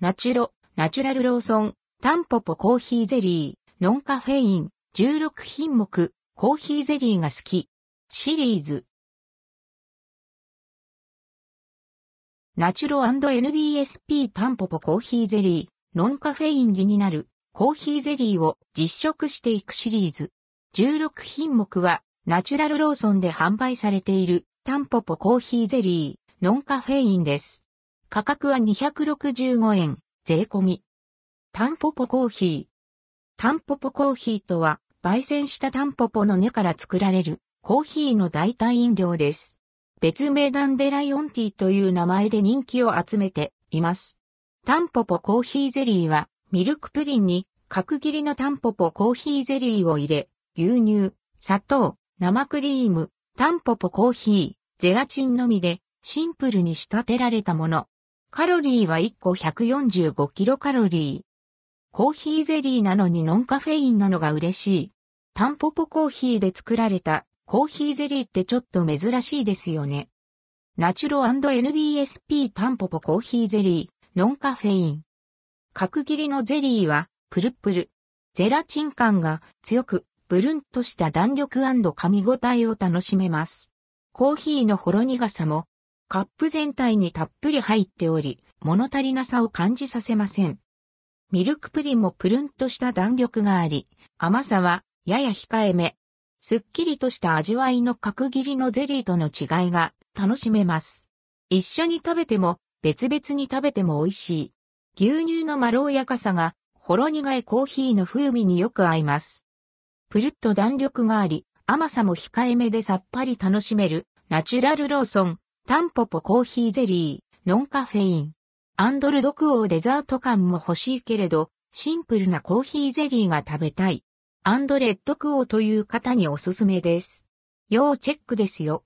ナチュロ、ナチュラルローソン、タンポポコーヒーゼリー、ノンカフェイン、16品目、コーヒーゼリーが好き。シリーズ。ナチュロ &NBSP タンポポコーヒーゼリー、ノンカフェイン気になるコーヒーゼリーを実食していくシリーズ。16品目はナチュラルローソンで販売されているタンポポコーヒーゼリー、ノンカフェインです。価格は265円、税込み。タンポポコーヒー。タンポポコーヒーとは、焙煎したタンポポの根から作られるコーヒーの代替飲料です。別名ダンデライオンティーという名前で人気を集めています。タンポポコーヒーゼリーは、ミルクプリンに角切りのタンポポコーヒーゼリーを入れ、牛乳、砂糖、生クリーム、タンポポコーヒー、ゼラチンのみでシンプルに仕立てられたもの。カロリーは1個145キロカロリー。コーヒーゼリーなのにノンカフェインなのが嬉しい。タンポポコーヒーで作られたコーヒーゼリーってちょっと珍しいですよね。ナチュロ &NBSP タンポポコーヒーゼリー、ノンカフェイン。角切りのゼリーは、プルプル。ゼラチン感が強く、ブルンとした弾力噛み応えを楽しめます。コーヒーのほろ苦さも、カップ全体にたっぷり入っており、物足りなさを感じさせません。ミルクプリンもプルンとした弾力があり、甘さはやや控えめ。すっきりとした味わいの角切りのゼリーとの違いが楽しめます。一緒に食べても別々に食べても美味しい。牛乳のまろやかさがほろ苦いコーヒーの風味によく合います。プルッと弾力があり、甘さも控えめでさっぱり楽しめる、ナチュラルローソン、タンポポコーヒーゼリー、ノンカフェイン。アンドルドクオーデザート感も欲しいけれど、シンプルなコーヒーゼリーが食べたい。アンドレッドクオーという方におすすめです。要チェックですよ。